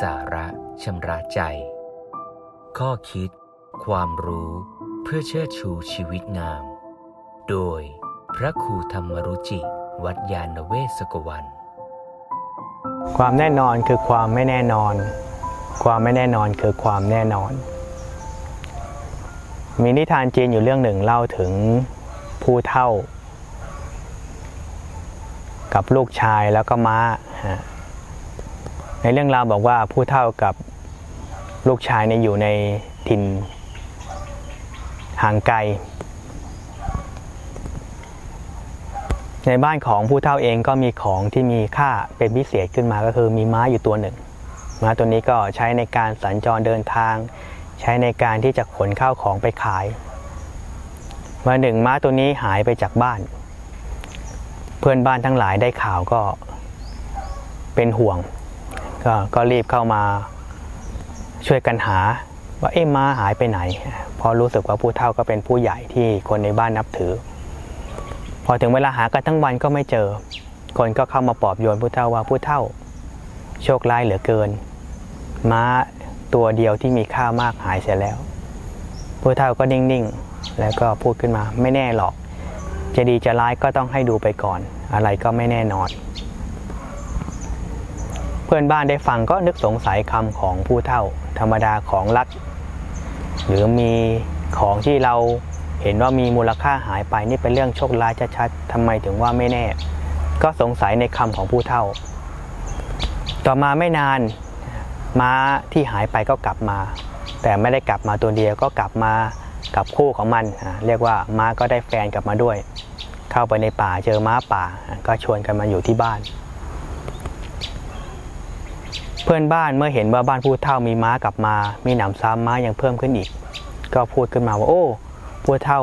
สาระชำระใจ ข้อคิด ความรู้เพื่อเชิดชูชีวิตงาม โดยพระครูธรรมรุจิ วัดยาณเวศกวัน ความแน่นอนคือความไม่แน่นอน ความไม่แน่นอนคือความแน่นอน มีนิทานจีนอยู่เรื่องหนึ่งเล่าถึงผู้เท่า กับลูกชายแล้วก็ม้า ในเรื่องราวบอกว่าผู้เท่ากับลูกชายเนี่ยอยู่ในถิ่นห่างไกล ในบ้านของผู้เฒ่าเองก็มีของที่มีค่าเป็นพิเศษขึ้นมาก็คือมีม้าอยู่ตัวหนึ่ง ม้าตัวนี้ก็ใช้ในการสัญจรเดินทาง ใช้ในการที่จะขนข้าวของไปขายวันหนึ่งม้าตัวนี้หายไปจากบ้าน เพื่อนบ้านทั้งหลายได้ข่าวก็เป็นห่วง ก็ก็รีบเข้ามาช่วยกันหา ว่าเอ๊ะม้าหายไปไหนเพราะรู้สึกว่าผู้เฒ่าก็เป็นผู้ใหญ่ที่คนในบ้านนับถือ พอถึงเวลาหากันทั้งวันก็ไม่เจอ คนก็เข้ามาปลอบโยนผู้เฒ่าว่าผู้เฒ่า โชคร้ายเหลือเกิน ม้าตัวเดียวที่มีค่ามากหายเสียแล้ว ผู้เฒ่าก็นิ่งๆ แล้วก็พูดขึ้นมาไม่แน่หรอก จะดีจะร้ายก็ต้องให้ดูไปก่อน อะไรก็ไม่แน่นอน พื่อนบ้านได้ฟังก็นึกสงสัยคำของผู้เฒ่า ธรรมดาของรัก หรือมีของที่เราเห็นว่ามีมูลค่าหายไปนี่เป็นเรื่องโชคร้ายชัดๆทำไมถึงว่าไม่แน่ ก็สงสัยในคำของผู้เฒ่า ต่อมาไม่นานม้าที่หายไปก็กลับมา แต่ไม่ได้กลับมาตัวเดียวก็กลับมากับคู่ของมัน เรียกว่าม้าก็ได้แฟนกลับมาด้วย เข้าไปในป่าเจอม้าป่า ก็ชวนกันมาอยู่ที่บ้าน เพื่อนบ้านเมื่อเห็นว่าบ้านผู้เฒ่ามีม้ากลับมา มีหนำซ้ำม้ายังเพิ่มขึ้นอีก ก็พูดขึ้นมาว่าโอ้ผู้เฒ่า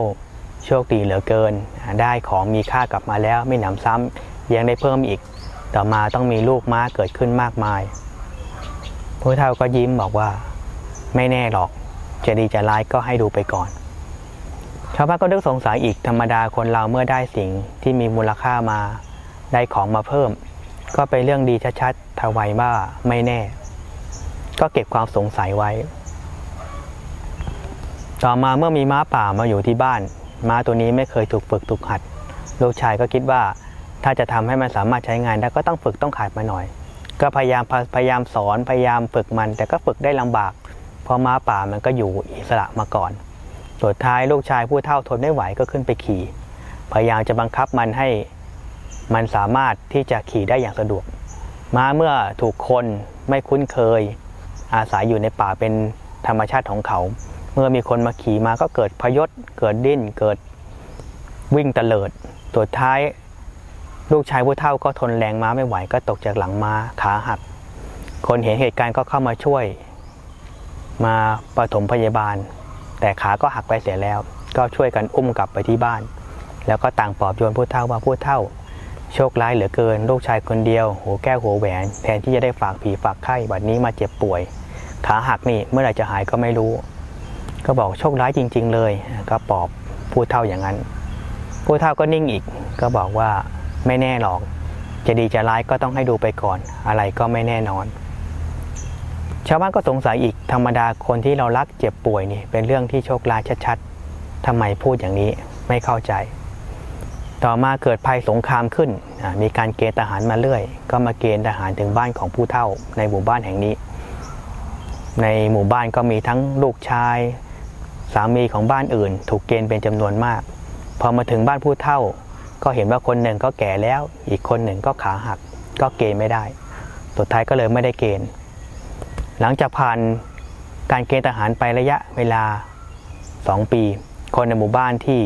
โชคดีเหลือเกิน ได้ของมีค่ากลับมาแล้วไม่หนำซ้ำยังได้เพิ่มอีก ต่อมาต้องมีลูกม้าเกิดขึ้นมากมาย ผู้เฒ่าก็ยิ้มบอกว่า ไม่แน่หรอกจะดีจะร้ายก็ให้ดูไปก่อน ชาวบ้านก็นึกสงสัยอีกธรรมดาคนเราเมื่อได้สิ่งที่มีมูลค่ามา ได้ของมาเพิ่ม ก็เป็นเรื่องดีชัดๆทวายว่าไม่แน่ ก็เก็บความสงสัยไว้ ต่อมาเมื่อมีม้าป่ามาอยู่ที่บ้าน ม้าตัวนี้ไม่เคยถูกฝึกถูกหัด ลูกชายก็คิดว่า ถ้าจะทำให้มันสามารถใช้งานได้ก็ต้องฝึกต้องขัดมาหน่อย ก็พยายามพยายามสอนพยายามฝึกมัน แต่ก็ฝึกได้ลำบาก เพราะม้าป่ามันก็อยู่อิสระมาก่อนสุดท้ายลูกชายผู้เฒ่าทนไม่ไหวก็ขึ้นไปขี่ พยายามจะบังคับมันให้ มันสามารถที่จะขี่ได้อย่างสะดวก ม้าเมื่อถูกคนไม่คุ้นเคย อาศัยอยู่ในป่าเป็นธรรมชาติของเขา เมื่อมีคนมาขี่มาก็เกิดพยศ เกิดดิ้น เกิดวิ่งเตลิดสุดท้ายลูกชายผู้เฒ่าก็ทนแรงม้าไม่ไหวก็ตกจากหลังม้าขาหัก คนเห็นเหตุการณ์ก็เข้ามาช่วย มาปฐมพยาบาล แต่ขาก็หักไปเสียแล้ว ก็ช่วยกันอุ้มกลับไปที่บ้าน แล้วก็ต่างปลอบโยนผู้เฒ่าว่าผู้เฒ่า โชคร้ายเหลือเกินลูกชายคนเดียว หัวแก้วหัวแหวน แทนที่จะได้ฝากผีฝากไข้บัดนี้มาเจ็บป่วย ขาหักนี่เมื่อไหร่จะหายก็ไม่รู้ ก็บอกโชคร้ายจริง ๆ เลย ก็ปอบผู้เฒ่าอย่างนั้น ผู้เฒ่าก็นิ่งอีก ก็บอกว่าไม่แน่หรอก จะดีจะร้ายก็ต้องให้ดูไปก่อน อะไรก็ไม่แน่นอน ชาวบ้านก็สงสัยอีกธรรมดาคนที่เรารักเจ็บป่วยนี่เป็นเรื่องที่โชคร้ายชัดๆทำไมพูดอย่างนี้ไม่เข้าใจ ต่อมาเกิดภัยสงครามขึ้น มีการเกณฑ์ทหารมาเรื่อย ก็มาเกณฑ์ทหารถึงบ้านของผู้เฒ่าในหมู่บ้านแห่งนี้ ในหมู่บ้านก็มีทั้งลูกชาย สามีของบ้านอื่น ถูกเกณฑ์เป็นจำนวนมาก พอมาถึงบ้านผู้เฒ่า ก็เห็นว่าคนหนึ่งก็แก่แล้ว อีกคนหนึ่งก็ขาหัก ก็เกณฑ์ไม่ได้ สุดท้ายก็เลยไม่ได้เกณฑ์ หลังจากผ่านการเกณฑ์ทหารไประยะเวลา 2 ปี คนในหมู่บ้านที่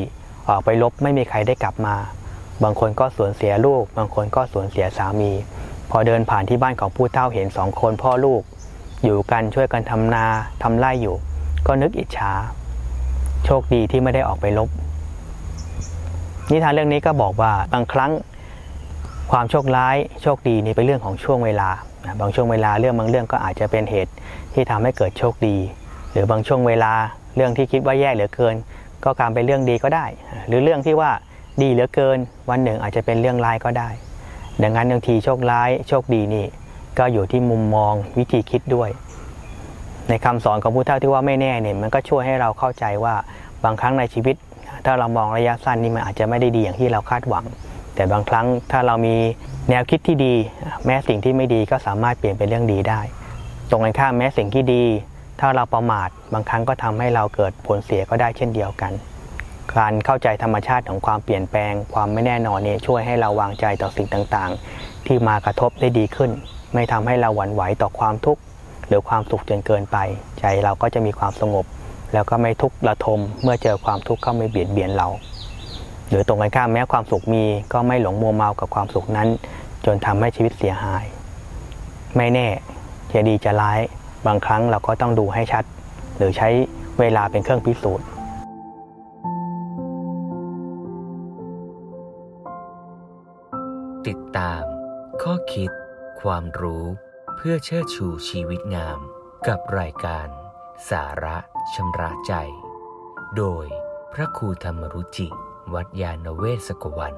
ออกไปรบไม่มีใครได้กลับมา บางคนก็สูญเสียลูก บางคนก็สูญเสียสามี พอเดินผ่านที่บ้านของผู้เฒ่าเห็นสองคนพ่อลูก อยู่กันช่วยกันทำนาทำไร่อยู่ ก็นึกอิจฉา โชคดีที่ไม่ได้ออกไปรบนิทานเรื่องนี้ก็บอกว่าบางครั้งความโชคร้ายโชคดีนี่เป็นเรื่องของช่วงเวลา บางช่วงเวลาเรื่องบางเรื่องก็อาจจะเป็นเหตุที่ทำให้เกิดโชคดี หรือบางช่วงเวลาเรื่องที่คิดว่าแย่เหลือเกิน ก็กลายเป็นเรื่องดีก็ได้ หรือเรื่องที่ว่าดีเหลือเกิน วันหนึ่งอาจจะเป็นเรื่องร้ายก็ได้ ดังนั้นบางทีโชคร้ายโชคดีนี่ ก็อยู่ที่มุมมองวิธีคิดด้วย ในคำสอนของพุทธเจ้าที่ว่าไม่แน่เนี่ยมันก็ช่วยให้เราเข้าใจว่าบางครั้งในชีวิต ถ้าเรามองระยะสั้นนี่มันอาจจะไม่ได้ดีอย่างที่เราคาดหวัง แต่บางครั้งถ้าเรามีแนวคิดที่ดี แม้สิ่งที่ไม่ดีก็สามารถเปลี่ยนเป็นเรื่องดีได้ ตรงกันข้ามแม้สิ่งที่ดี ถ้าเราประมาทบางครั้งก็ทำให้เราเกิดผลเสียก็ได้เช่นเดียวกัน การเข้าใจธรรมชาติของความเปลี่ยนแปลง ความไม่แน่นอนนี้ช่วยให้เราวางใจต่อสิ่งต่างๆ ที่มากระทบได้ดีขึ้น ไม่ทำให้เราหวั่นไหวต่อความทุกข์หรือความสุขจนเกินไป ใจเราก็จะมีความสงบ แล้วก็ไม่ทุกข์ระทมเมื่อเจอความทุกข์เข้ามาเบียดเบียนเรา หรือตรงกันข้ามแม้ความสุขมีก็ไม่หลงมัวเมากับความสุขนั้น จนทำให้ชีวิตเสียหาย ไม่แน่จะดีจะร้าย บางครั้งเราก็ต้องดูให้ชัด หรือใช้เวลาเป็นเครื่องพิสูจน์ติดตาม ข้อคิด ความรู้เพื่อเชิดชูชีวิตงาม กับรายการ สาระชำระใจ โดยพระครูธรรมรุจิ วัดยาณเวศกวัน